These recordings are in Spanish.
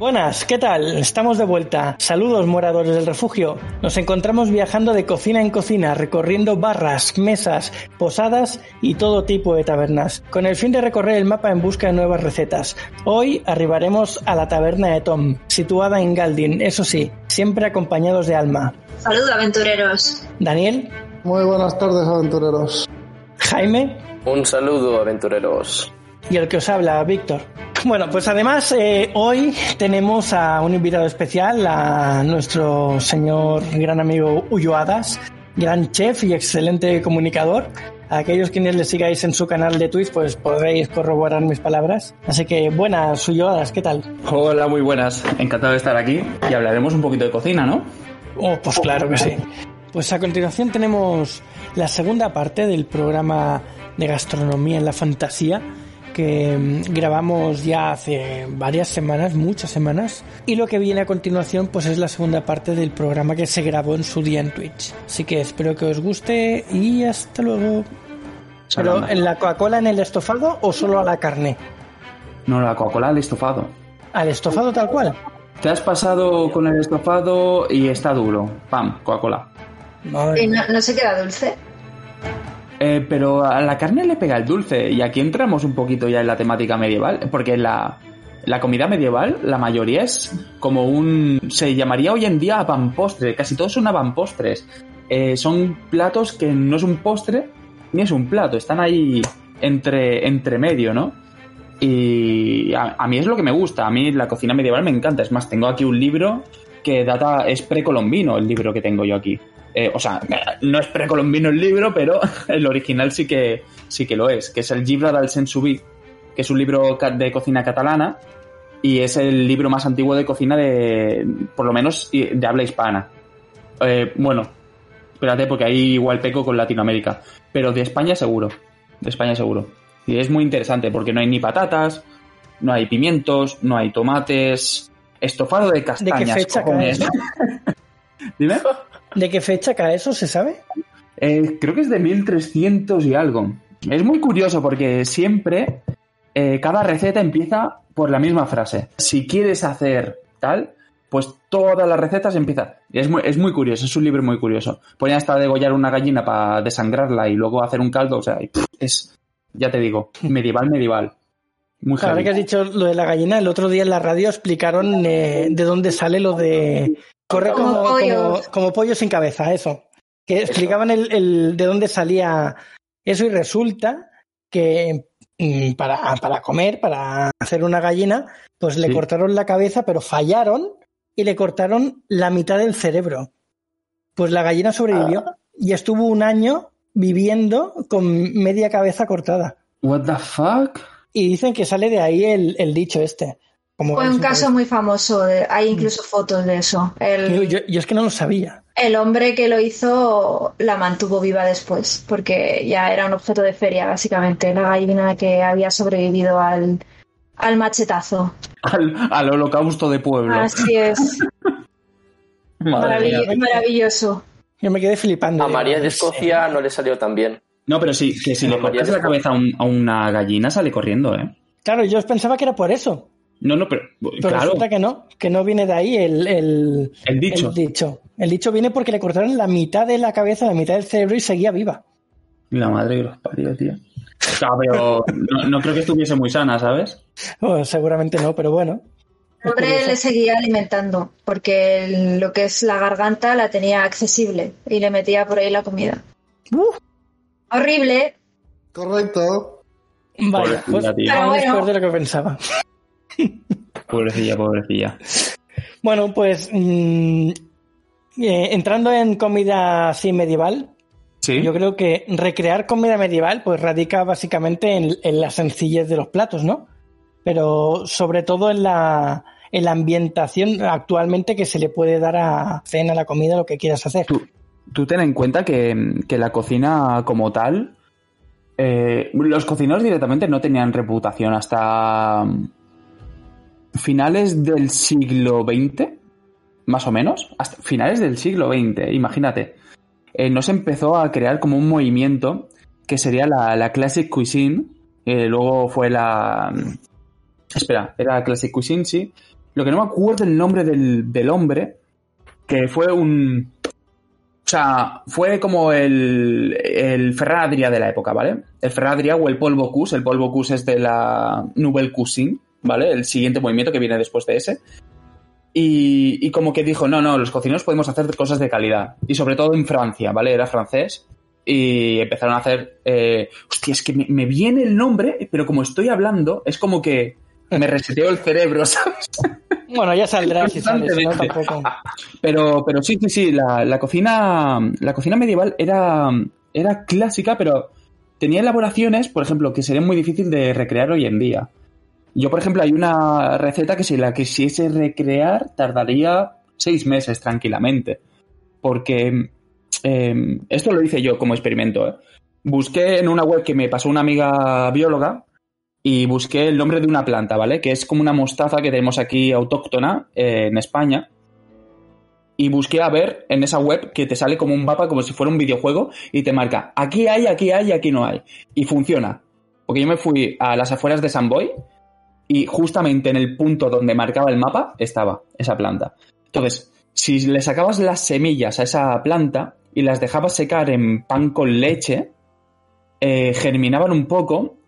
Buenas, ¿qué tal? Estamos de vuelta. Saludos, moradores del refugio. Nos encontramos viajando de cocina en cocina, recorriendo barras, mesas, posadas y todo tipo de tabernas, con el fin de recorrer el mapa en busca de nuevas recetas. Hoy arribaremos a la taberna de Tom, situada en Galdin, eso sí, siempre acompañados de Alma. Saludos, aventureros. Daniel. Muy buenas tardes, aventureros. Jaime. Un saludo, aventureros. Y el que os habla, Víctor. Bueno, pues además eh, hoy tenemos a un invitado especial, a nuestro señor gran amigo Ulloadas, gran chef y excelente comunicador. A aquellos quienes le sigáis en su canal de Twitch, pues podréis corroborar mis palabras. Así que buenas, Ulloadas, ¿qué tal? Hola, muy buenas. Encantado de estar aquí y hablaremos un poquito de cocina, ¿no? Oh, pues claro que sí. Pues a continuación tenemos la segunda parte del programa de gastronomía en la fantasía que mm, grabamos ya hace varias semanas, muchas semanas, y lo que viene a continuación pues es la segunda parte del programa que se grabó en su día en Twitch. Así que espero que os guste y hasta luego. ¿Pero en la Coca-Cola en el estofado o solo a la carne? No, la Coca-Cola al estofado. ¿Al estofado tal cual? Te has pasado con el estofado y está duro. Pam, Coca-Cola. ¿Y no, no se queda dulce? Eh, pero a la carne le pega el dulce y aquí entramos un poquito ya en la temática medieval, porque la, la comida medieval, la mayoría es como un... se llamaría hoy en día postre, casi todos son pan postres. Eh, son platos que no es un postre ni es un plato, están ahí entre, entre medio, ¿no? Y a, a mí es lo que me gusta, a mí la cocina medieval me encanta, es más, tengo aquí un libro que data, es precolombino el libro que tengo yo aquí. Eh, o sea, no es precolombino el libro, pero el original sí que, sí que lo es, que es el Llibre del Sensubí, que es un libro de cocina catalana y es el libro más antiguo de cocina de, por lo menos, de habla hispana. Eh, bueno, espérate, porque ahí igual peco con Latinoamérica, pero de España seguro, de España seguro. Y es muy interesante porque no hay ni patatas, no hay pimientos, no hay tomates, estofado de ¿De qué castañas. fecha? Dime. ¿De qué fecha cae eso? ¿Se sabe? Eh, creo que es de 1300 y algo. Es muy curioso porque siempre eh, cada receta empieza por la misma frase. Si quieres hacer tal, pues todas las recetas empiezan. Es muy, es muy curioso, es un libro muy curioso. Ponen hasta degollar una gallina para desangrarla y luego hacer un caldo. O sea, y, es, ya te digo, medieval, medieval. Muy Ahora que has dicho lo de la gallina, el otro día en la radio explicaron eh, de dónde sale lo de correr Como como, pollos. como, como pollo sin cabeza, eso. Que explicaban el, el de dónde salía eso y resulta que mm, para, para comer, para hacer una gallina, pues le Sí. cortaron la cabeza, pero fallaron y le cortaron la mitad del cerebro. Pues la gallina sobrevivió y estuvo un año viviendo con media cabeza cortada. What the fuck? Y dicen que sale de ahí el, el dicho este. Como Fue un caso cabeza. muy famoso, de- hay incluso fotos de eso. Yo, El, yo- yo es que no lo sabía. el hombre que lo hizo la mantuvo viva después, porque ya era un objeto de feria, básicamente, la gallina que había sobrevivido al, al machetazo. Al, al holocausto de pueblo. Así es, maravilloso. Yo me quedé flipando. A María de. Escocia no le salió tan bien. No, pero sí, que si le cortas la cabeza a, un- a una gallina sale corriendo, ¿eh? Claro, yo pensaba que era por eso. No, no, pero, Pero claro, resulta que no, que no viene de ahí el, el, el dicho. el dicho. El dicho viene porque le cortaron la mitad de la cabeza, la mitad del cerebro y seguía viva. La madre que los parió, tío. Claro, pero no, no creo que estuviese muy sana, ¿sabes? Oh, seguramente no, pero bueno. El hombre le seguía alimentando, porque el- lo que es la garganta la tenía accesible y le metía por ahí la comida. Uf, Horrible, Correcto. Pobrecilla, pues Pero bueno. de lo que pensaba. Pobrecilla, pobrecilla. Bueno, pues mm, eh, entrando en comida así medieval, ¿Sí? Yo creo que recrear comida medieval pues radica básicamente en, en la sencillez de los platos, ¿no? Pero sobre todo en la, en la ambientación actualmente que se le puede dar a cena, a la comida, lo que quieras hacer. Tú, tú ten en cuenta que, que la cocina como tal, eh, los cocineros directamente no tenían reputación hasta finales del siglo XX, más o menos, hasta finales del siglo XX, imagínate. Eh, no se empezó a crear como un movimiento que sería la, la Classic Cuisine, eh, luego fue la... mm, Espera, era Classic Cuisine, sí. Lo que no me acuerdo el nombre del, del hombre, que fue un... O sea, fue como el, el Ferran Adrià de la época, ¿vale? El Ferran Adrià o el Paul Bocuse. El Paul Bocuse es de la Nouvelle Cuisine, ¿vale? El siguiente movimiento que viene después de ese. Y, y como que dijo, no, no, los cocineros podemos hacer cosas de calidad. Y sobre todo en Francia, ¿vale? Era francés. Y empezaron a hacer... Eh, hostia, es que me, me viene el nombre, pero como estoy hablando, es como que me reseteo el cerebro, ¿sabes? Bueno, ya saldrá si no tampoco. Pero, pero sí, sí, sí, la, la cocina, la cocina medieval era, era clásica, pero tenía elaboraciones, por ejemplo, que serían muy difícil de recrear hoy en día. Yo, por ejemplo, hay una receta que si la quisiese recrear tardaría seis meses tranquilamente. Porque eh, esto lo hice yo como experimento. ¿eh? Busqué en una web que me pasó una amiga bióloga y busqué el nombre de una planta, ¿vale? Que es como una mostaza que tenemos aquí autóctona eh, en España. Y busqué a ver en esa web que te sale como un mapa, como si fuera un videojuego, y te marca aquí hay, aquí hay, aquí no hay. Y funciona. Porque yo me fui a las afueras de San Boy y justamente en el punto donde marcaba el mapa estaba esa planta. Entonces, si le sacabas las semillas a esa planta y las dejabas secar en pan con leche, eh, germinaban un poco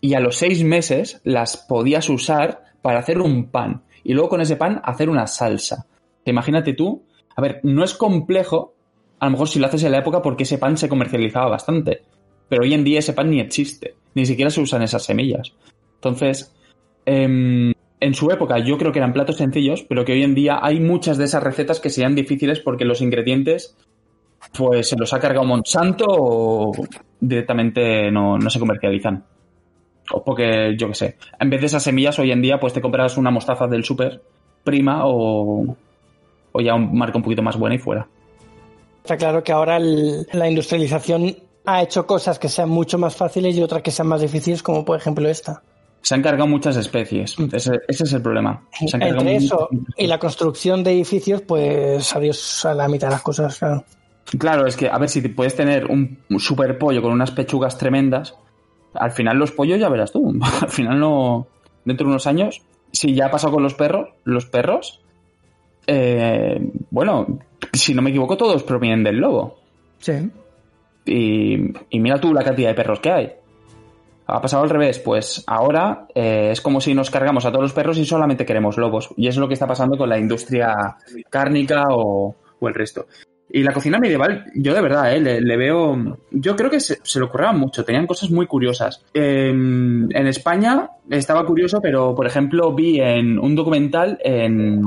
y a los seis meses las podías usar para hacer un pan y luego con ese pan hacer una salsa. Imagínate tú, a ver, no es complejo, a lo mejor si lo haces en la época porque ese pan se comercializaba bastante, pero hoy en día ese pan ni existe, ni siquiera se usan esas semillas. Entonces, em, en su época yo creo que eran platos sencillos, pero que hoy en día hay muchas de esas recetas que serían difíciles porque los ingredientes pues se los ha cargado Monsanto o directamente no, no se comercializan. O porque, yo qué sé, en vez de esas semillas hoy en día pues te compras una mostaza del súper prima o, o ya un marca un poquito más buena y fuera. Está claro que ahora la industrialización ha hecho cosas que sean mucho más fáciles y otras que sean más difíciles, como por ejemplo esta. Se han cargado muchas especies. Ese, ese es el problema. Se han Entre muchas- eso y la construcción de edificios, pues adiós a la mitad de las cosas, claro. Claro, es que a ver si puedes tener un, un super pollo con unas pechugas tremendas. Al final los pollos ya verás tú. Al final no. Dentro de unos años, si ya ha pasado con los perros, los perros. eh, bueno, si no me equivoco, todos provienen del lobo. Sí. Y, y mira tú la cantidad de perros que hay. Ha pasado al revés, pues ahora eh, es como si nos cargamos a todos los perros y solamente queremos lobos. Y es lo que está pasando con la industria cárnica o, el resto. Y la cocina medieval, yo de verdad, eh, le, le veo. Yo creo que se, se lo curraban mucho, tenían cosas muy curiosas. En, España estaba curioso, pero por ejemplo vi en un documental en,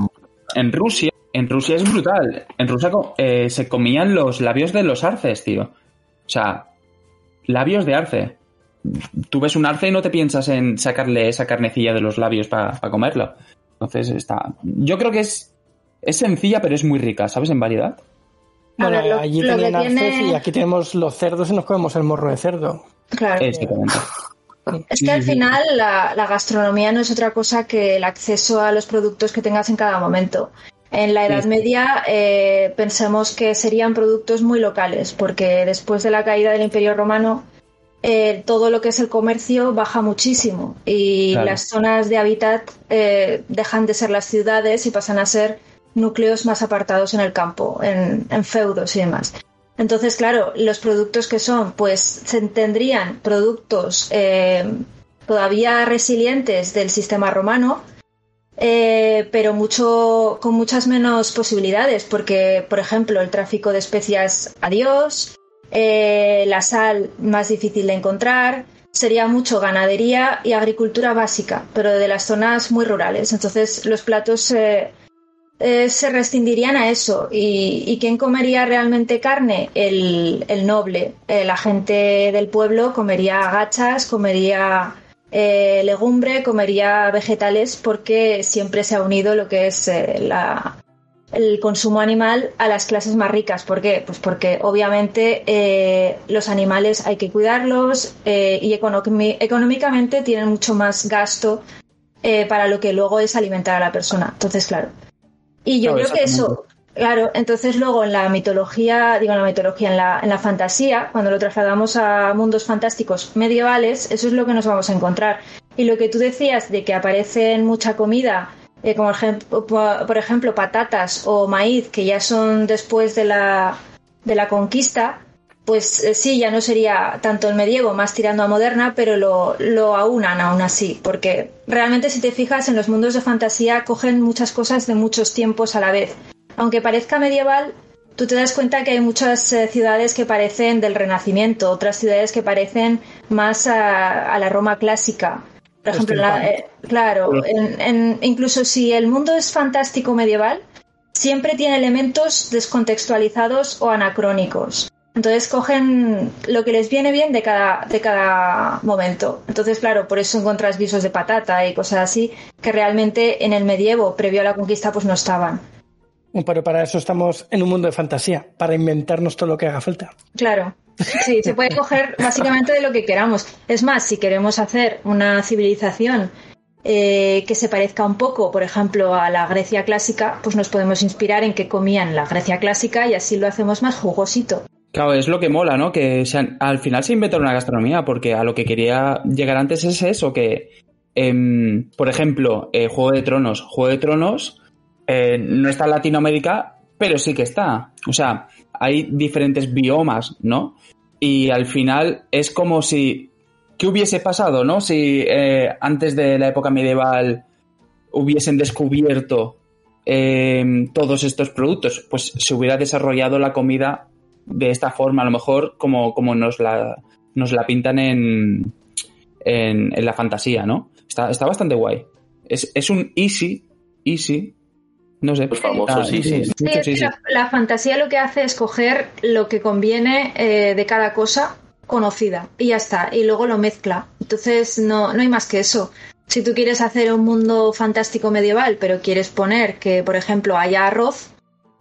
Rusia. En Rusia es brutal. En Rusia eh, se comían los labios de los arces, tío. O sea, labios de arce. Tú ves un arce y no te piensas en sacarle esa carnecilla de los labios para comerlo. Entonces está. Yo creo que es. Es sencilla, pero es muy rica, ¿sabes? En variedad. Bueno, ver, lo- allí lo tenían arces tiene- y aquí tenemos los cerdos y nos comemos el morro de cerdo. Claro. Exactamente. Es que al final la, la gastronomía no es otra cosa que el acceso a los productos que tengas en cada momento. En la Edad Sí. Media eh, pensamos que serían productos muy locales, porque después de la caída del Imperio Romano eh, todo lo que es el comercio baja muchísimo y Claro. las zonas de hábitat eh, dejan de ser las ciudades y pasan a ser núcleos más apartados en el campo, en, en feudos y demás. Entonces, claro, los productos que son, pues se tendrían productos eh, todavía resilientes del sistema romano, eh, pero mucho con muchas menos posibilidades, porque, por ejemplo, el tráfico de especias, adiós, eh, la sal más difícil de encontrar, sería mucho ganadería y agricultura básica, pero de las zonas muy rurales. Entonces, los platos eh, eh, se restringirían a eso. ¿Y, quién comería realmente carne? El, noble. La gente del pueblo comería gachas, comería legumbre, comería vegetales, porque siempre se ha unido lo que es la, el consumo animal a las clases más ricas. ¿Por qué? Pues porque obviamente eh, los animales hay que cuidarlos eh, y económicamente tienen mucho más gasto eh, para lo que luego es alimentar a la persona. Entonces, claro. Y yo Claro, creo que eso, claro, entonces luego en la mitología, digo en la mitología, en la, en la fantasía, cuando lo trasladamos a mundos fantásticos medievales, eso es lo que nos vamos a encontrar. Y lo que tú decías de que aparece en mucha comida eh, como por ejemplo patatas o maíz, que ya son después de la, de la conquista, pues eh, sí, ya no sería tanto el medievo, más tirando a moderna, pero lo, lo aunan aún así, porque realmente si te fijas en los mundos de fantasía cogen muchas cosas de muchos tiempos a la vez. Aunque parezca medieval, tú te das cuenta que hay muchas eh, ciudades que parecen del Renacimiento, otras ciudades que parecen más a, la Roma clásica. Por ejemplo, eh, claro, incluso si el mundo es fantástico medieval, siempre tiene elementos descontextualizados o anacrónicos. Entonces cogen lo que les viene bien de cada, de cada momento. Entonces, claro, por eso encuentras visos de patata y cosas así que realmente en el medievo, previo a la conquista, pues no estaban. Pero para eso estamos en un mundo de fantasía, para inventarnos todo lo que haga falta. Claro. Sí, se puede coger básicamente de lo que queramos. Es más, si queremos hacer una civilización eh, que se parezca un poco, por ejemplo, a la Grecia clásica, pues nos podemos inspirar en que comían la Grecia clásica y así lo hacemos más jugosito. Claro, es lo que mola, ¿no? Que al final se inventó una gastronomía, porque a lo que quería llegar antes es eso, que, em, por ejemplo, eh, Juego de Tronos. Juego de Tronos eh, no está en Latinoamérica, pero sí que está. O sea, hay diferentes biomas, ¿no? Y al final es como si... ¿Qué hubiese pasado, no? Si eh, antes de la época medieval hubiesen descubierto em, todos estos productos, pues se hubiera desarrollado la comida de esta forma, a lo mejor como, como nos, la, nos la pintan en, en, la fantasía, ¿no? Está, está bastante guay. Es, es un easy, easy, no sé. Los famosos La, fantasía lo que hace es coger lo que conviene eh, de cada cosa conocida y ya está, y luego lo mezcla. Entonces no, no hay más que eso. Si tú quieres hacer un mundo fantástico medieval, pero quieres poner que, por ejemplo, haya arroz,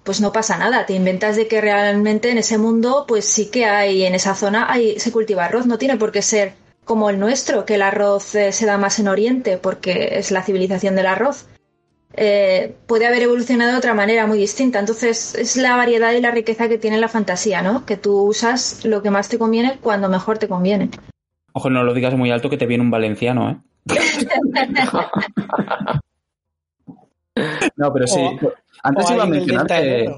pues no pasa nada. Te inventas de que realmente en ese mundo, pues sí que hay, en esa zona hay, se cultiva arroz. No tiene por qué ser como el nuestro, que el arroz eh, se da más en Oriente, porque es la civilización del arroz. Eh, puede haber evolucionado de otra manera muy distinta. Entonces, es la variedad y la riqueza que tiene la fantasía, ¿no? Que tú usas lo que más te conviene cuando mejor te conviene. Ojo, no lo digas muy alto que te viene un valenciano, ¿eh? no, pero sí. Antes iba a mencionar que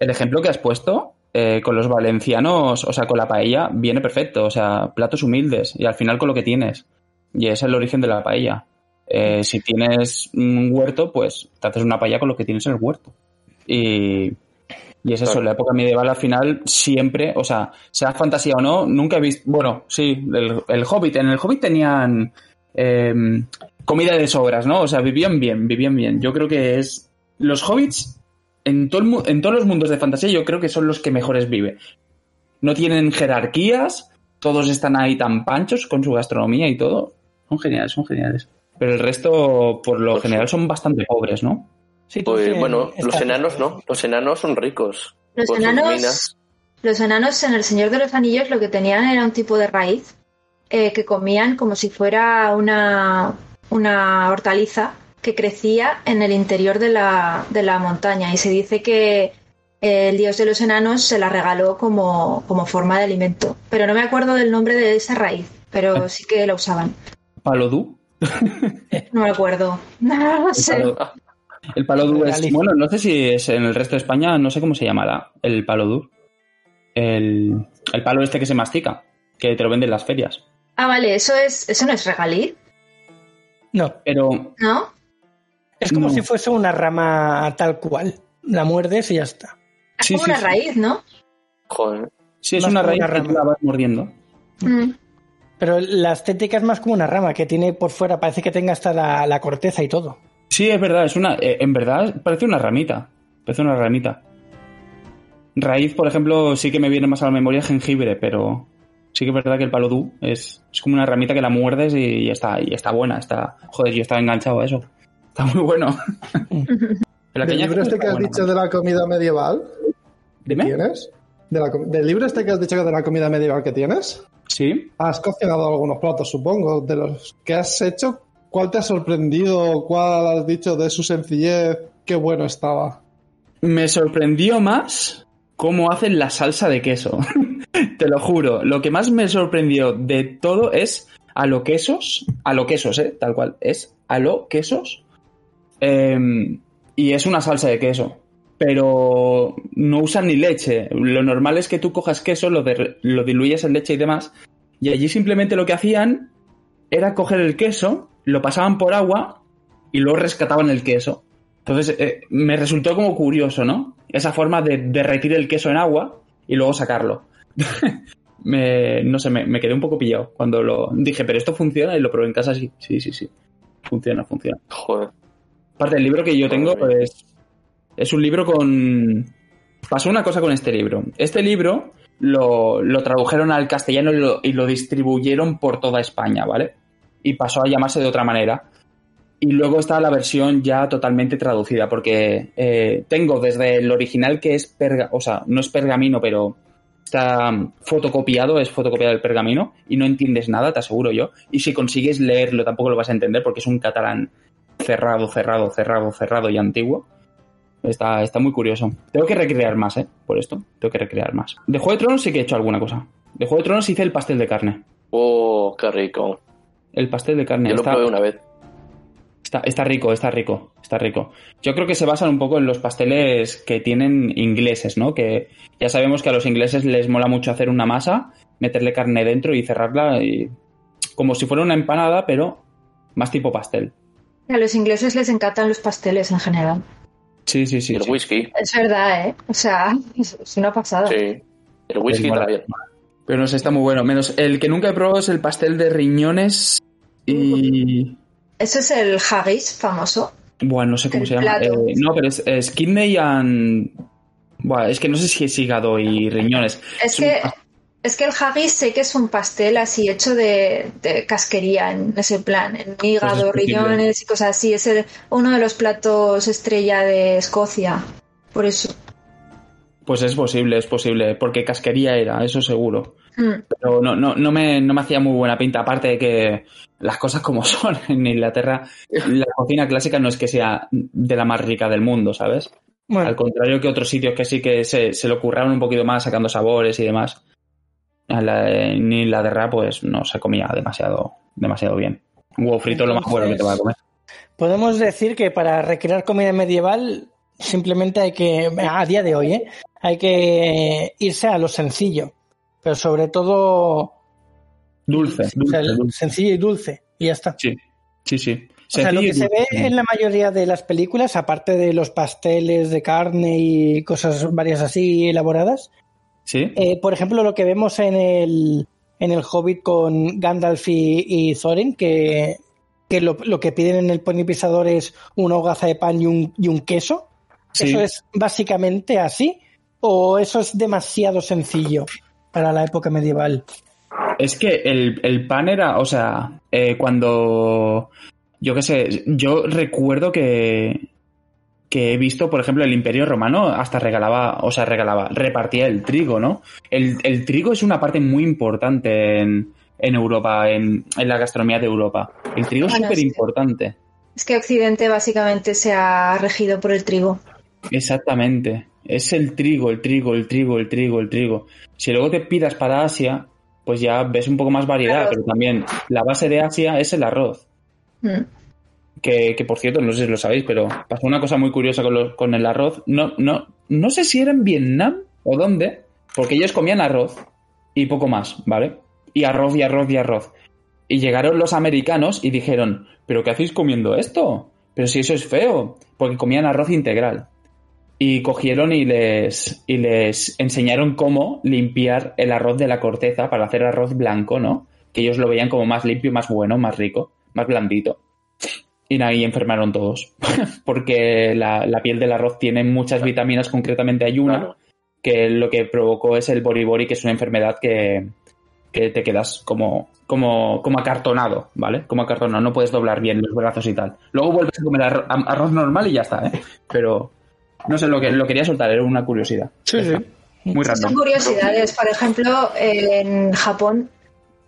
el ejemplo que has puesto eh, con los valencianos, o sea, con la paella, viene perfecto. O sea, platos humildes y al final con lo que tienes. Y es el origen de la paella. Eh, si tienes un huerto, pues te haces una paella con lo que tienes en el huerto. Y, y es eso, en la época medieval al final siempre, o sea, sea fantasía o no, nunca he visto. Bueno, sí, el, Hobbit. En el Hobbit tenían em, comida de sobras, ¿no? O sea, vivían bien, vivían bien. Yo creo que es los hobbits, en, todo en todos los mundos de fantasía, yo creo que son los que mejores viven. No tienen jerarquías, todos están ahí tan panchos con su gastronomía y todo. Son geniales, son geniales. Pero el resto, por lo general, son bastante pobres, ¿no? Sí, pues, bueno, los enanos no. Los enanos son ricos. Los enanos, los enanos en El Señor de los Anillos lo que tenían era un tipo de raíz eh, que comían como si fuera una, una hortaliza que crecía en el interior de la, de la montaña y se dice que el dios de los enanos se la regaló como, como forma de alimento. Pero no me acuerdo del nombre de esa raíz, pero sí que la usaban. ¿Palodú? No me acuerdo. No, sé. El palodú es. Bueno, no sé si es en el resto de España, no sé cómo se llamará el palodú. El, el palo este que se mastica, que te lo venden en las ferias. Ah, vale, eso es. ¿Eso no es regalí? No. Pero. ¿No? Es como si fuese una rama tal cual. La muerdes y ya está. Es como una raíz, ¿no? Joder. Sí, es una raíz que la vas mordiendo. Mm. Pero la estética es más como una rama que tiene por fuera, parece que tenga hasta la, corteza y todo. Sí, es verdad, es una. Eh, en verdad parece una ramita. Parece una ramita. Raíz, por ejemplo, sí que me viene más a la memoria jengibre, pero sí que es verdad que el palo es, es como una ramita que la muerdes y, está, y está buena. Está, joder, yo estaba enganchado a eso. Está muy bueno. ¿Del libro este que has dicho de la comida medieval? ¿Dime? ¿Tienes? ¿Del libro este que has dicho de la comida medieval que tienes? Sí. Has cocinado algunos platos, supongo. De los que has hecho, ¿cuál te ha sorprendido? ¿Cuál has dicho de su sencillez? Qué bueno estaba. Me sorprendió más cómo hacen la salsa de queso. Te lo juro. Lo que más me sorprendió de todo es a lo quesos, a lo quesos, ¿eh? Tal cual. Es a lo quesos em, y es una salsa de queso. Pero no usan ni leche. Lo normal es que tú cojas queso, lo, de- lo diluyes en leche y demás. Y allí simplemente lo que hacían era coger el queso, lo pasaban por agua y luego rescataban el queso. Entonces eh, me resultó como curioso, ¿no? Esa forma de derretir el queso en agua y luego sacarlo. me, no sé, me, me quedé un poco pillado cuando lo dije, pero esto funciona y lo probé en casa, sí, sí, sí, sí. Funciona, funciona. Joder. Aparte, el libro que yo tengo es, es un libro con... Pasó una cosa con este libro. Este libro lo, lo tradujeron al castellano y lo, distribuyeron por toda España, ¿vale? Y pasó a llamarse de otra manera. Y luego está la versión ya totalmente traducida, porque eh, tengo desde el original que es perga, o sea, no es pergamino, pero está fotocopiado, es fotocopiado el pergamino, y no entiendes nada, te aseguro yo. Y si consigues leerlo tampoco lo vas a entender, porque es un catalán cerrado, cerrado, cerrado, cerrado y antiguo. Está, está muy curioso. Tengo que recrear más, ¿eh? Por esto. Tengo que recrear más. De Juego de Tronos sí que he hecho alguna cosa. De Juego de Tronos hice el pastel de carne. Oh, qué rico. El pastel de carne. Yo lo está, probé una vez. está, está rico, está rico, está rico. Yo creo que se basan un poco en los pasteles que tienen ingleses, ¿no? Que ya sabemos que a los ingleses les mola mucho hacer una masa, meterle carne dentro y cerrarla y... como si fuera una empanada, pero más tipo pastel. A los ingleses les encantan los pasteles en general. Sí, sí, Y sí. el sí. whisky. Es verdad, ¿eh? O sea, es una pasada. Sí. El whisky mola. también. Pero no sé, está muy bueno. Menos el que nunca he probado es el pastel de riñones y... Eso es el haggis famoso. Bueno, no sé cómo El se llama. Eh, no, pero es, es kidney and... Buah, es que no sé si es hígado y riñones. Es que, es que el haggis sé que es un pastel así hecho de, de casquería en ese plan, en hígado, Pues riñones y cosas así. Es el- uno de los platos estrella de Escocia. Por eso. Pues es posible, es posible. Porque casquería era, eso seguro. Mm. Pero no, no, no, me, no me hacía muy buena pinta. Aparte de que las cosas como son en Inglaterra, la cocina clásica no es que sea de la más rica del mundo, ¿sabes? Bueno, Al contrario que otros sitios que sí que se, se lo curraron un poquito más sacando sabores y demás. En la- en Inglaterra pues no se comía demasiado, demasiado bien. Un huevo frito es lo más bueno que te va a comer. podemos decir que para recrear comida medieval simplemente hay que, a día de hoy, ¿eh? hay que irse a lo sencillo, pero sobre todo Dulce, o sea, dulce, dulce. sencillo y dulce, y ya está. Sí, sí, sí. O sea, lo que se ve en la mayoría de las películas, aparte de los pasteles de carne y cosas varias así elaboradas, Sí, eh, por ejemplo, lo que vemos en el, en el Hobbit con Gandalf y, y Thorin, que, que lo, lo que piden en el pony pisador es una hogaza de pan y un, y un queso. Sí. ¿Eso es básicamente así? ¿O eso es demasiado sencillo para la época medieval? Es que el, el pan era, o sea, eh, cuando, yo qué sé, yo recuerdo que, que he visto, por ejemplo, el Imperio Romano hasta regalaba, o sea, regalaba, repartía el trigo, ¿no? El, el trigo es una parte muy importante en, en Europa, en, en la gastronomía de Europa. El trigo es súper importante. Es que Occidente básicamente se ha regido por el trigo. Exactamente. Es el trigo, el trigo, el trigo, el trigo, el trigo. Si luego te pidas para Asia, pues ya ves un poco más variedad, Claro. pero también la base de Asia es el arroz. Mm. Que, por cierto, no sé si lo sabéis, pero pasó una cosa muy curiosa con, con el arroz. No, no, no sé si era en Vietnam o dónde, porque ellos comían arroz y poco más, ¿vale? Y arroz y arroz y arroz. Y llegaron los americanos y dijeron, ¿pero qué hacéis comiendo esto? Pero si eso es feo, porque comían arroz integral. Y cogieron y les, y les enseñaron cómo limpiar el arroz de la corteza para hacer arroz blanco, ¿no? Que ellos lo veían como más limpio, más bueno, más rico, más blandito. Y ahí enfermaron todos. Porque la, la piel del arroz tiene muchas vitaminas, concretamente hay una, Claro. que lo que provocó es el boribori, que es una enfermedad que, que te quedas como, como, como acartonado, ¿vale? Como acartonado, no puedes doblar bien los brazos y tal. Luego vuelves a comer am- arroz normal y ya está, ¿eh? Pero no sé, lo que lo quería soltar, era una curiosidad. Sí, sí. Muy Son random. curiosidades. Por ejemplo, en Japón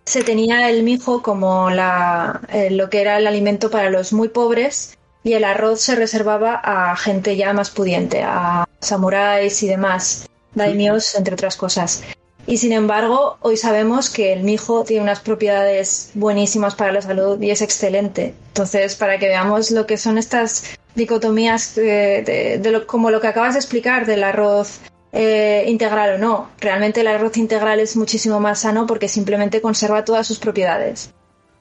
se tenía el mijo como la, eh, lo que era el alimento para los muy pobres y el arroz se reservaba a gente ya más pudiente, a samuráis y demás, daimios, entre otras cosas. Y sin embargo, hoy sabemos que el mijo tiene unas propiedades buenísimas para la salud y es excelente. Entonces, para que veamos lo que son estas dicotomías eh, de, lo, como lo que acabas de explicar del arroz eh, integral o no. Realmente el arroz integral es muchísimo más sano porque simplemente conserva todas sus propiedades.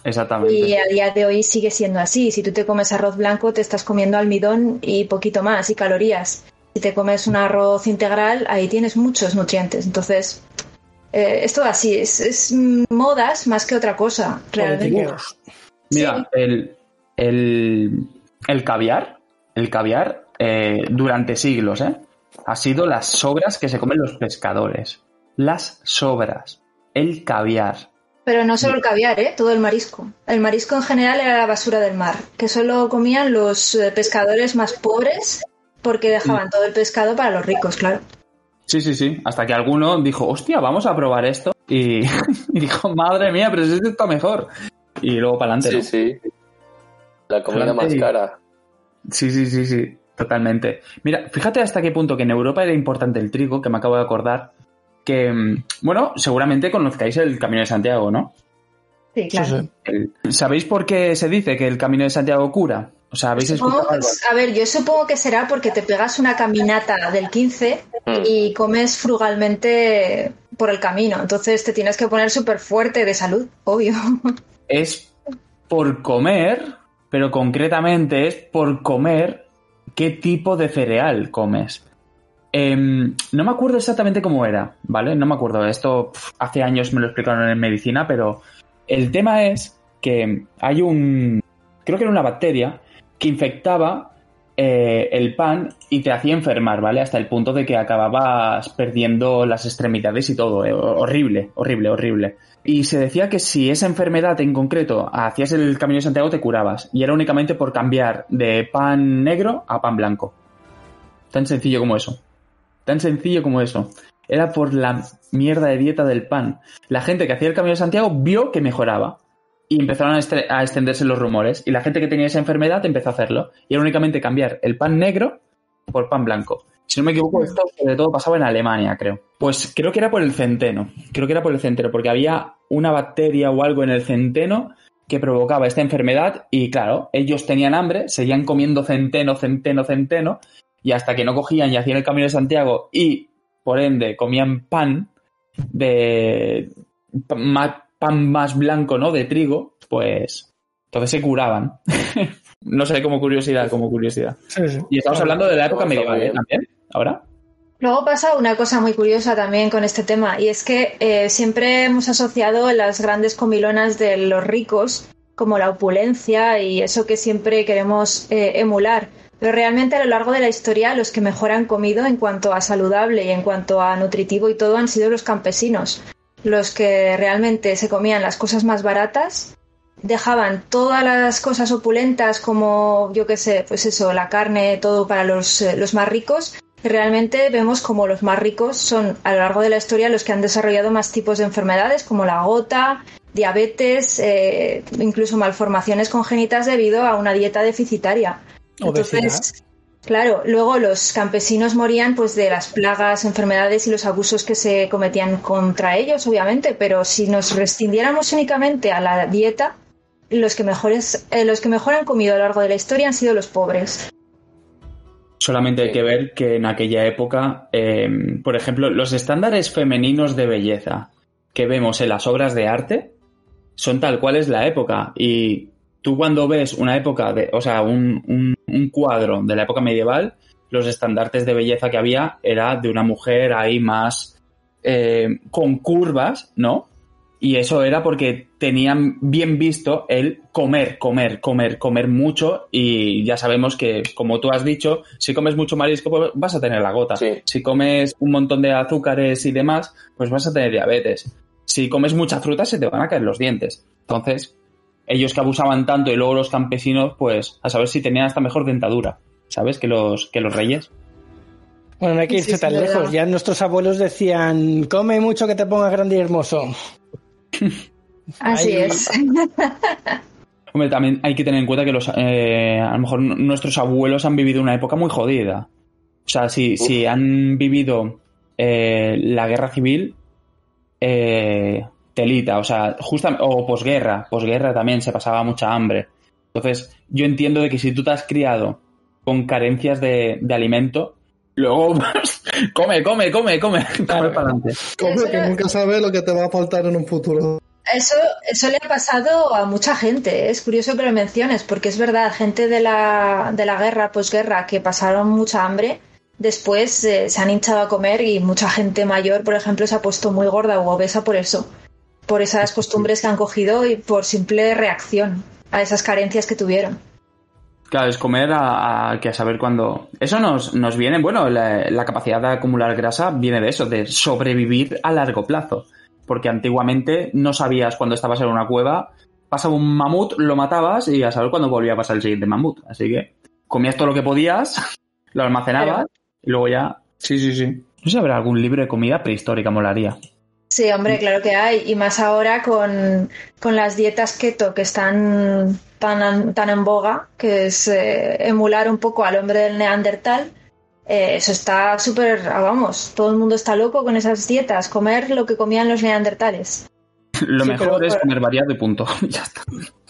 Exactamente. Y a día de hoy sigue siendo así. Si tú te comes arroz blanco, te estás comiendo almidón y poquito más, y calorías. Si te comes un arroz integral, ahí tienes muchos nutrientes. Entonces, eh, es todo así. Es, modas más que otra cosa, realmente. Mira, el, el, caviar, el caviar, eh, durante siglos, ¿eh? Ha sido las sobras que se comen los pescadores. Las sobras. El caviar pero no solo el caviar, ¿eh? todo el marisco. El marisco en general era la basura del mar, que solo comían los eh, pescadores más pobres porque dejaban todo el pescado para los ricos, claro. Sí, sí, sí. Hasta que alguno dijo, hostia, vamos a probar esto. Y, dijo, madre mía, pero esto está mejor. Y luego para adelante. Sí, sí. La comida más cara. Sí, sí, sí, sí. Totalmente. Mira, fíjate hasta qué punto que en Europa era importante el trigo, que me acabo de acordar, que, mm, bueno, seguramente conozcáis el Camino de Santiago, ¿no? Sí, claro. ¿Sabéis por qué se dice que el Camino de Santiago cura? O sea, ¿habéis escuchado A ver, yo supongo que será porque te pegas una caminata del 15 mm. y comes frugalmente por el camino. Entonces te tienes que poner súper fuerte de salud, obvio. Es por comer, pero concretamente es por comer qué tipo de cereal comes. Em, no me acuerdo exactamente cómo era, ¿vale? No me acuerdo. Esto hace años me lo explicaron en medicina, pero el tema es que hay un. Creo que era una bacteria que infectaba eh, el pan y te hacía enfermar, ¿vale? Hasta el punto de que acababas perdiendo las extremidades y todo. Eh, horrible, horrible, horrible. Y se decía que si esa enfermedad en concreto hacías el camino de Santiago te curabas. Y era únicamente por cambiar de pan negro a pan blanco. Tan sencillo como eso. Tan sencillo como eso. Era por la mierda de dieta del pan. La gente que hacía el Camino de Santiago vio que mejoraba. Y empezaron a, extenderse los rumores. Y la gente que tenía esa enfermedad empezó a hacerlo. Y era únicamente cambiar el pan negro por pan blanco. Si no me equivoco, esto sobre todo pasaba en Alemania, creo. Pues creo que era por el centeno. Creo que era por el centeno, porque había una bacteria o algo en el centeno que provocaba esta enfermedad y claro, ellos tenían hambre, seguían comiendo centeno, centeno, centeno y hasta que no cogían y hacían el camino de Santiago y por ende comían pan de pan más blanco, ¿no? De trigo, pues entonces se curaban. no sé, como curiosidad, como curiosidad. Y estamos hablando de la época medieval ¿eh? también, ahora. Luego pasa una cosa muy curiosa también con este tema, y es que eh, siempre hemos asociado las grandes comilonas de los ricos como la opulencia y eso que siempre queremos eh, emular. Pero realmente a lo largo de la historia los que mejor han comido en cuanto a saludable y en cuanto a nutritivo y todo han sido los campesinos. Los que realmente se comían las cosas más baratas, dejaban todas las cosas opulentas como, yo qué sé, pues eso, la carne, todo para los, eh, los más ricos. Y realmente vemos como los más ricos son a lo largo de la historia los que han desarrollado más tipos de enfermedades como la gota, diabetes, eh, incluso malformaciones congénitas debido a una dieta deficitaria. Entonces, claro, luego los campesinos morían pues de las plagas, enfermedades y los abusos que se cometían contra ellos, obviamente, pero si nos restringiéramos únicamente a la dieta, los que mejores, eh, los que mejor han comido a lo largo de la historia han sido los pobres. Solamente hay que ver que en aquella época, em, por ejemplo, los estándares femeninos de belleza que vemos en las obras de arte son tal cual es la época. Y tú cuando ves una época de, o sea, un, un cuadro de la época medieval, los estandartes de belleza que había era de una mujer ahí más eh, con curvas, ¿no? Y eso era porque tenían bien visto el comer, comer, comer, comer mucho y ya sabemos que, como tú has dicho, si comes mucho marisco pues vas a tener la gota. Si comes un montón de azúcares y demás, pues vas a tener diabetes. Si comes mucha fruta se te van a caer los dientes. Entonces, ellos que abusaban tanto y luego los campesinos, pues a saber si tenían hasta mejor dentadura, ¿sabes? Que los, que los reyes. Bueno, no hay que irse tan lejos. Ya nuestros abuelos decían, come mucho que te pongas grande y hermoso. Así es. Hombre, también hay que tener en cuenta que los, eh, a lo mejor nuestros abuelos han vivido una época muy jodida. O sea, si, si han vivido eh, la guerra civil, eh, telita, o sea, justa, o posguerra, posguerra también se pasaba mucha hambre. Entonces, yo entiendo de que si tú te has criado con carencias de, de alimento, luego come, come, come, come, come para adelante. Come que nunca sabes lo que te va a faltar en un futuro. Eso, eso le ha pasado a mucha gente. ¿eh? Es curioso que lo menciones, porque es verdad, gente de la, de la guerra, posguerra, que pasaron mucha hambre, después eh, se han hinchado a comer y mucha gente mayor, por ejemplo, se ha puesto muy gorda o obesa por eso, por esas costumbres que han cogido y por simple reacción a esas carencias que tuvieron. Claro, es comer a, a- que a saber cuándo. Eso nos, nos viene, bueno, la, la capacidad de acumular grasa viene de eso, de sobrevivir a largo plazo. Porque antiguamente no sabías cuándo estabas en una cueva, pasaba un mamut, lo matabas y a saber cuándo volvía a pasar el siguiente mamut. Así que comías todo lo que podías, lo almacenabas y luego ya. Sí, sí, sí. No sé si habrá algún libro de comida prehistórica, molaría. Sí, hombre, claro que hay. Y más ahora con, con las dietas keto que están tan, tan en boga, que es eh, emular un poco al hombre del Neandertal. Eh, eso está súper, ah, vamos, todo el mundo está loco con esas dietas, comer lo que comían los neandertales. Lo Sí, mejor pero- es comer variado y punto. ya está.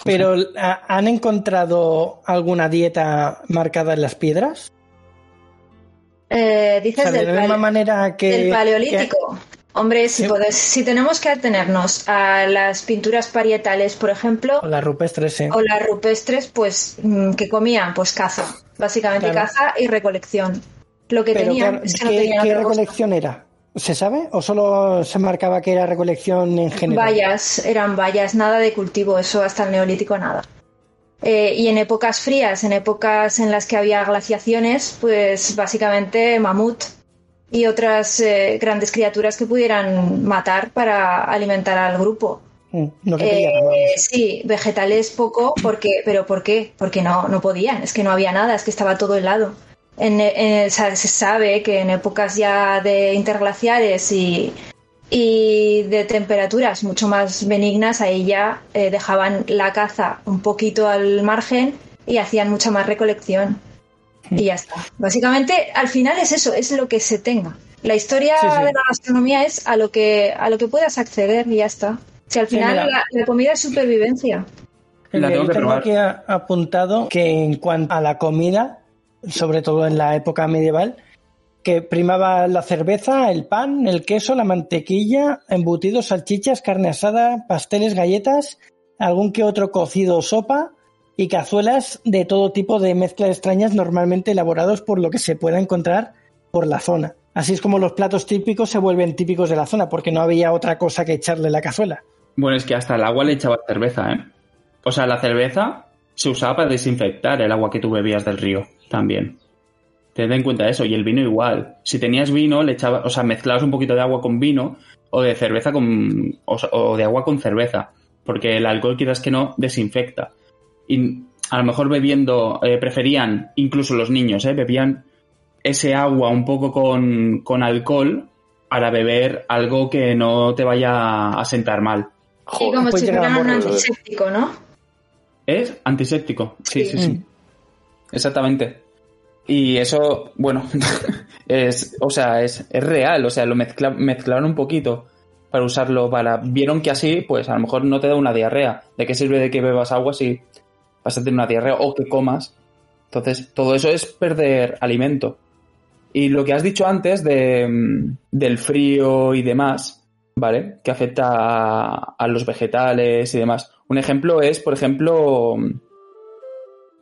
Pero ¿ha- ¿han encontrado alguna dieta marcada en las piedras? Eh, O dices sea, de del, la misma manera que... del paleolítico. Hombre, si, Sí. si tenemos que atenernos a las pinturas parietales, por ejemplo, o las rupestres, sí. o las rupestres, pues, mm, que comían? Pues caza. Básicamente Claro. caza y recolección. Lo que Pero tenían claro, es que no ¿qué, tenían qué recolección era? ¿Se sabe? ¿O solo se marcaba que era recolección en general? Vallas, eran vallas, nada de cultivo, eso hasta el neolítico nada. Eh, y en épocas frías, en épocas en las que había glaciaciones, pues básicamente mamut y otras eh, grandes criaturas que pudieran matar para alimentar al grupo. Mm, No Eh, sí, vegetales poco, porque, pero ¿por qué? Porque no, no podían, es que no había nada, es que estaba todo helado. En, en- se sabe que en épocas ya de interglaciares y, y de temperaturas mucho más benignas, ahí ya eh, dejaban la caza un poquito al margen y hacían mucha más recolección. Y ya está. Básicamente, al final es eso, es lo que se tenga. La historia Sí, sí. de la gastronomía es a lo que a lo que puedas acceder y ya está. Si al final la, la comida es supervivencia. La tengo Yo que tengo aquí apuntado que en cuanto a la comida, sobre todo en la época medieval, que primaba la cerveza, el pan, el queso, la mantequilla, embutidos, salchichas, carne asada, pasteles, galletas, algún que otro cocido o sopa y cazuelas de todo tipo de mezclas extrañas normalmente elaborados por lo que se pueda encontrar por la zona. Así es como los platos típicos se vuelven típicos de la zona porque no había otra cosa que echarle la cazuela. Bueno, es que hasta el agua le echaba cerveza, ¿eh? O sea, la cerveza se usaba para desinfectar el agua que tú bebías del río también. Ten en cuenta eso. Y el vino igual. Si tenías vino, le echabas, o sea, mezclabas un poquito de agua con vino o de cerveza con, o de agua con cerveza. Porque el alcohol, quieras que no, desinfecta. Y a lo mejor bebiendo, eh, preferían, incluso los niños, ¿eh? Bebían ese agua un poco con, con alcohol para beber algo que no te vaya a sentar mal. Y como pues si fuera un antiséptico, ¿no? Es antiséptico. Sí, sí, Sí. sí. Mm. Exactamente. Y eso, bueno, es, o sea, es, es real. O sea, lo mezcla- mezclaron un poquito para usarlo para. Vieron que así, pues a lo mejor no te da una diarrea. ¿De qué sirve de que bebas agua si vas a tener una diarrea o que comas? Entonces, todo eso es perder alimento. Y lo que has dicho antes de, mm, del frío y demás, ¿vale? Que afecta a, a los vegetales y demás. Un ejemplo es, por ejemplo,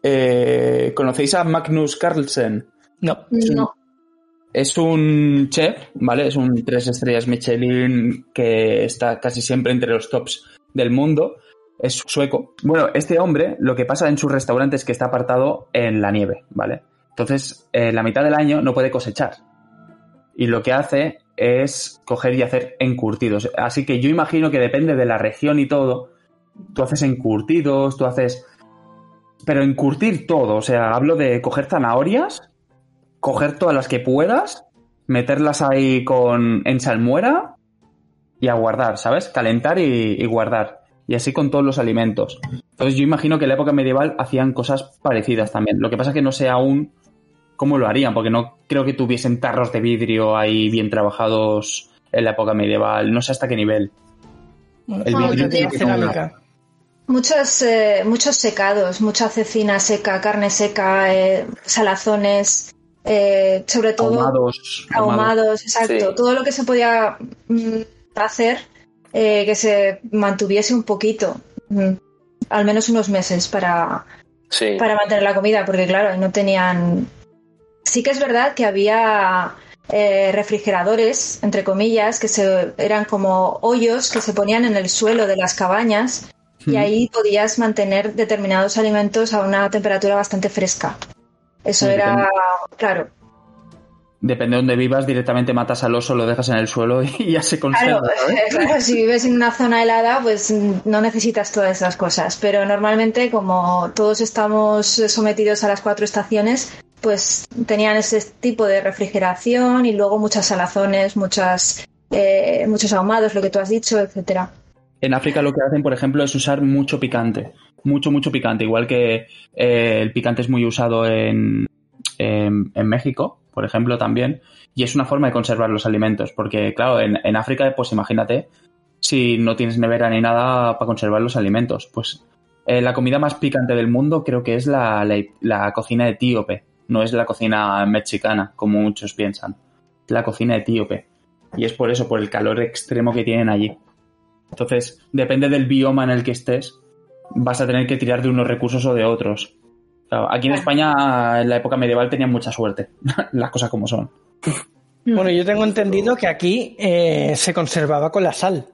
eh, ¿conocéis a Magnus Carlsen? No. No. Es un chef, ¿vale? Es un tres estrellas Michelin que está casi siempre entre los tops del mundo. Es sueco. Bueno, este hombre, lo que pasa en su restaurante es que está apartado en la nieve, ¿vale? Entonces, eh, la mitad del año no puede cosechar. Y lo que hace es coger y hacer encurtidos. Así que yo imagino que depende de la región y todo. Tú haces encurtidos, tú haces... Pero encurtir todo, o sea, hablo de coger zanahorias, coger todas las que puedas, meterlas ahí con en salmuera y a guardar, ¿sabes? Calentar y guardar. Y así con todos los alimentos. Entonces yo imagino que en la época medieval hacían cosas parecidas también. Lo que pasa es que no sé aún cómo lo harían, porque no creo que tuviesen tarros de vidrio ahí bien trabajados en la época medieval. No sé hasta qué nivel. El vidrio tiene que cerámica. Muchos, eh, muchos secados, mucha cecina seca, carne seca, eh, salazones, eh, sobre todo Ahumados. ahumados, exacto. Sí. Todo lo que se podía mm, hacer eh, que se mantuviese un poquito, mm, al menos unos meses para, Sí. para mantener la comida, porque claro, no tenían. Sí que es verdad que había eh, refrigeradores, entre comillas, que se, eran como hoyos que se ponían en el suelo de las cabañas y ahí podías mantener determinados alimentos a una temperatura bastante fresca. Eso era, claro, Depende de dónde vivas, directamente matas al oso, lo dejas en el suelo y ya se Claro, conserva. claro, si vives en una zona helada, pues no necesitas todas esas cosas. Pero normalmente, como todos estamos sometidos a las cuatro estaciones, pues tenían ese tipo de refrigeración y luego muchas salazones, muchas, eh, muchos ahumados, lo que tú has dicho, etcétera. En África lo que hacen, por ejemplo, es usar mucho picante. Mucho, mucho picante. Igual que eh, el picante es muy usado en, en, en México, por ejemplo, también. Y es una forma de conservar los alimentos. Porque, claro, en, en África, pues imagínate, si no tienes nevera ni nada para conservar los alimentos. Pues eh, la comida más picante del mundo creo que es la, la, la cocina etíope. No es la cocina mexicana, como muchos piensan. La cocina etíope. Y es por eso, por el calor extremo que tienen allí. Entonces, depende del bioma en el que estés, vas a tener que tirar de unos recursos o de otros. Aquí en España, en la época medieval, tenían mucha suerte, las cosas como son. Bueno, yo tengo entendido que aquí eh, se conservaba con la sal.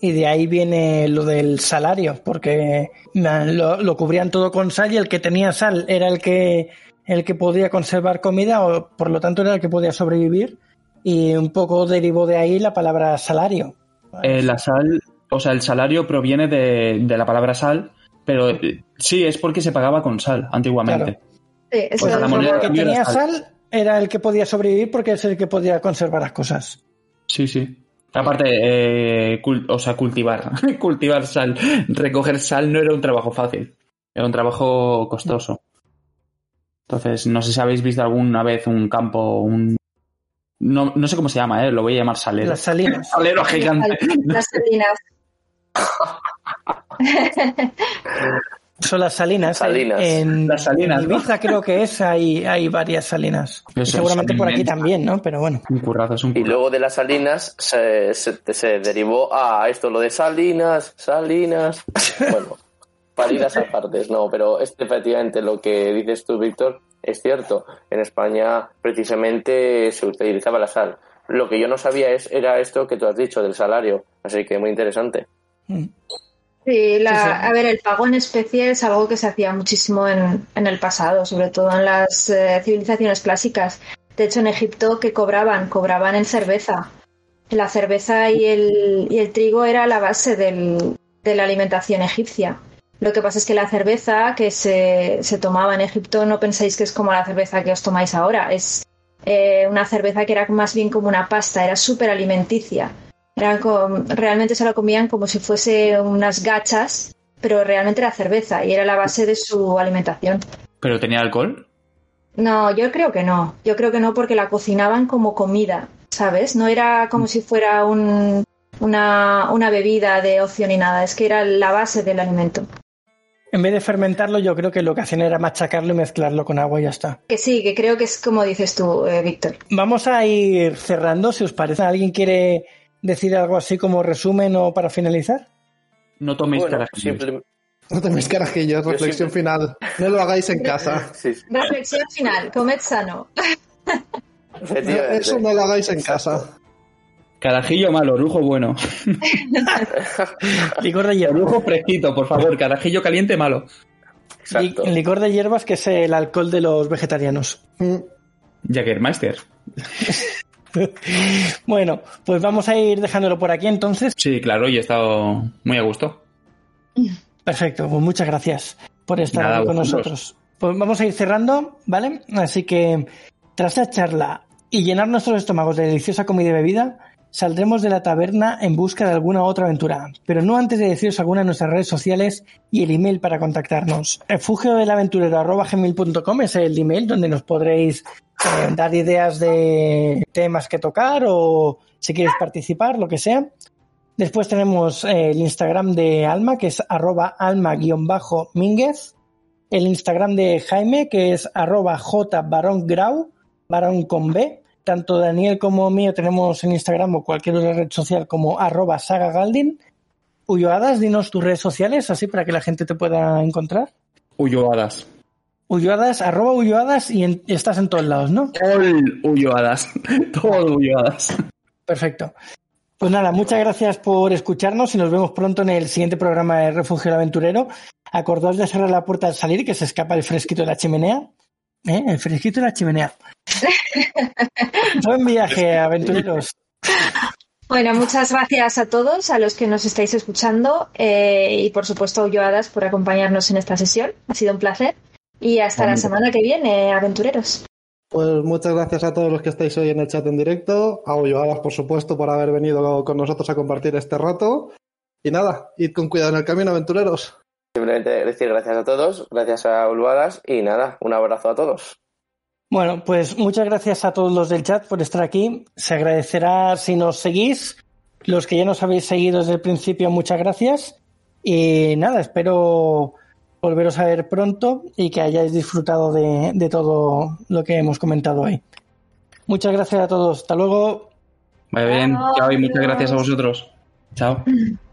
Y de ahí viene lo del salario, porque lo cubrían todo con sal y el que tenía sal era el que, el que podía conservar comida, o por lo tanto era el que podía sobrevivir. Y un poco derivó de ahí la palabra salario. Eh, la sal, o sea, el salario proviene de, de la palabra sal, pero eh, sí, es porque se pagaba con sal antiguamente. Sí, eso Pues a la es- moneda el que tenía sal. sal era el que podía sobrevivir porque es el que podía conservar las cosas. Sí, sí. Aparte, eh, cul- o sea, cultivar, cultivar sal, recoger sal no era un trabajo fácil, era un trabajo costoso. Entonces, no sé si habéis visto alguna vez un campo, un... No, no sé cómo se llama, ¿eh? lo voy a llamar salero. Las salinas. Salero gigante. Las sardinas. Son las salinas. Salinas. En, Las salinas, en ¿no? Ibiza creo que es, hay, hay varias salinas. Eso, Seguramente por aquí también, ¿no? Pero bueno. Un currazo, es un Y luego de las salinas se, se, se derivó a esto, lo de salinas, salinas. Bueno, paridas apartes, no, pero es efectivamente lo que dices tú, Víctor, es cierto. En España precisamente se utilizaba la sal. Lo que yo no sabía es era esto que tú has dicho del salario, así que muy interesante. Sí, la- Sí, sí. a ver, el pago en especie es algo que se hacía muchísimo en, en el pasado, sobre todo en las eh, civilizaciones clásicas. De hecho, en Egipto, ¿qué cobraban? Cobraban en cerveza. La cerveza y el, y el trigo era la base del- de la alimentación egipcia. Lo que pasa es que la cerveza que se, se tomaba en Egipto no penséis que es como la cerveza que os tomáis ahora. Es eh, una cerveza que era más bien como una pasta, era súper alimenticia. Era com- realmente se la comían como si fuese unas gachas, pero realmente era cerveza y era la base de su alimentación. ¿Pero tenía alcohol? No, yo creo que no. Yo creo que no porque la cocinaban como comida, ¿sabes? No era como si fuera un- una, una bebida de ocio ni nada, es que era la base del alimento. En vez de fermentarlo, yo creo que lo que hacían era machacarlo y mezclarlo con agua y ya está. Que sí, que creo que es como dices tú, eh, Víctor. Vamos a ir cerrando, si os parece. ¿Alguien quiere decir algo así como resumen o para finalizar? No toméis Bueno, carajillos. simple- No tenéis carajillos, reflexión siempre- final. No lo hagáis en casa. sí, sí, Reflexión final, comed sano. Eso no lo hagáis en casa. Carajillo malo, orujo bueno. Licor de hierbas. Orujo fresquito, por favor. Carajillo caliente malo. Exacto. Li- Licor de hierbas, que es el alcohol de los vegetarianos. Mm. Jägermeister. Bueno, pues vamos a ir dejándolo por aquí entonces. Sí, claro, y he estado muy a gusto. Perfecto, pues muchas gracias por estar Nada, aquí con vosotros. nosotros. Pues vamos a ir cerrando, ¿vale? Así que tras la charla y llenar nuestros estómagos de deliciosa comida y bebida, saldremos de la taberna en busca de alguna otra aventura, pero no antes de deciros alguna de nuestras redes sociales y el email para contactarnos. Refugio del aventurero es el email donde nos podréis eh, dar ideas de temas que tocar o si quieres participar, lo que sea. Después tenemos eh, el Instagram de Alma, que es arroba alma-mínguez. El Instagram de Jaime, que es arroba jbarongrau, barón con B. Tanto Daniel como mío tenemos en Instagram o cualquier otra red social como arroba sagagaldin. Ulloadas, dinos tus redes sociales, así para que la gente te pueda encontrar. Ulloadas. Ulloadas, arroba Ulloadas y en- estás en todos lados, ¿no? All Ulloadas. Todo Ulloadas. Perfecto. Pues nada, muchas gracias por escucharnos y nos vemos pronto en el siguiente programa de Refugio del Aventurero. Acordaos de cerrar la puerta al salir, que se escapa el fresquito de la chimenea. ¿Eh? El fresquito de la chimenea. Buen viaje, aventureros. Bueno, muchas gracias a todos, a los que nos estáis escuchando eh, y por supuesto a Ulloadas por acompañarnos en esta sesión. Ha sido un placer. Y hasta la semana que viene, aventureros. Pues muchas gracias a todos los que estáis hoy en el chat en directo, a Ulloadas, por supuesto, por haber venido con nosotros a compartir este rato. Y nada, id con cuidado en el camino, aventureros. Simplemente decir gracias a todos, gracias a Ulvaras y nada, un abrazo a todos. Bueno, pues muchas gracias a todos los del chat por estar aquí. Se agradecerá si nos seguís. Los que ya nos habéis seguido desde el principio, muchas gracias. Y nada, espero volveros a ver pronto y que hayáis disfrutado de, de todo lo que hemos comentado hoy. Muchas gracias a todos. Hasta luego. Vaya bien. Chao, y muchas gracias a vosotros. Chao.